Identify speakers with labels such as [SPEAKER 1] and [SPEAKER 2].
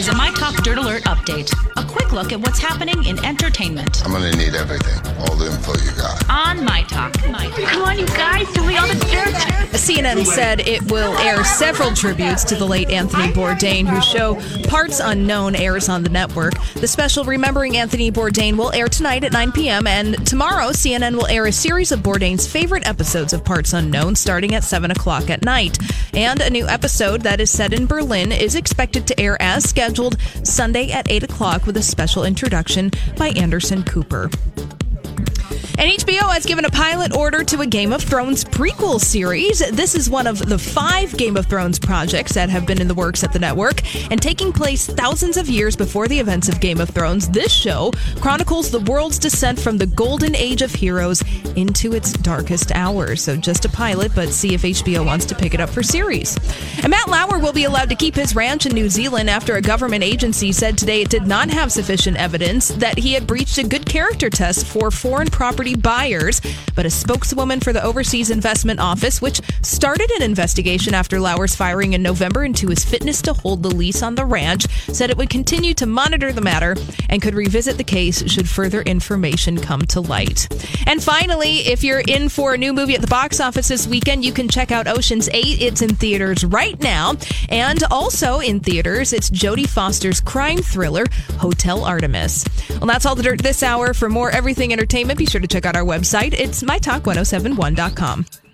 [SPEAKER 1] is a My Talk Dirt Alert update. A quick look at what's happening in entertainment
[SPEAKER 2] I'm gonna need everything, all the info you got.
[SPEAKER 1] on My Talk. My Talk.
[SPEAKER 3] Come on, you guys, give me all the dirt.
[SPEAKER 4] CNN said it will air several tributes to the late Anthony Bourdain, whose show Parts Unknown airs on the network. The special Remembering Anthony Bourdain will air tonight at 9 p.m., and tomorrow CNN will air a series of Bourdain's favorite episodes of Parts Unknown starting at 7 o'clock at night. And a new episode that is set in Berlin is expected to air as scheduled Sunday at 8 o'clock with a special introduction by Anderson Cooper. And HBO has given a pilot order to a Game of Thrones prequel series. This is one of the five Game of Thrones projects that have been in the works at the network and taking place thousands of years before the events of Game of Thrones. This show chronicles the world's descent from the golden age of heroes into its darkest hours. So just a pilot, but see if HBO wants to pick it up for series. And Matt Lauer will be allowed to keep his ranch in New Zealand after a government agency said today it did not have sufficient evidence that he had breached a good character test for foreign property buyers. But a spokeswoman for the Overseas Investment Office, which started an investigation after Lauer's firing in November into his fitness to hold the lease on the ranch, said it would continue to monitor the matter and could revisit the case should further information come to light. And finally, if you're in for a new movie at the box office this weekend, you can check out Ocean's 8. It's in theaters right now. And also in theaters, it's Jodie Foster's crime thriller, Hotel Artemis. Well, that's all the dirt this hour. For more everything entertainment, be sure to check out our website. It's mytalk1071.com.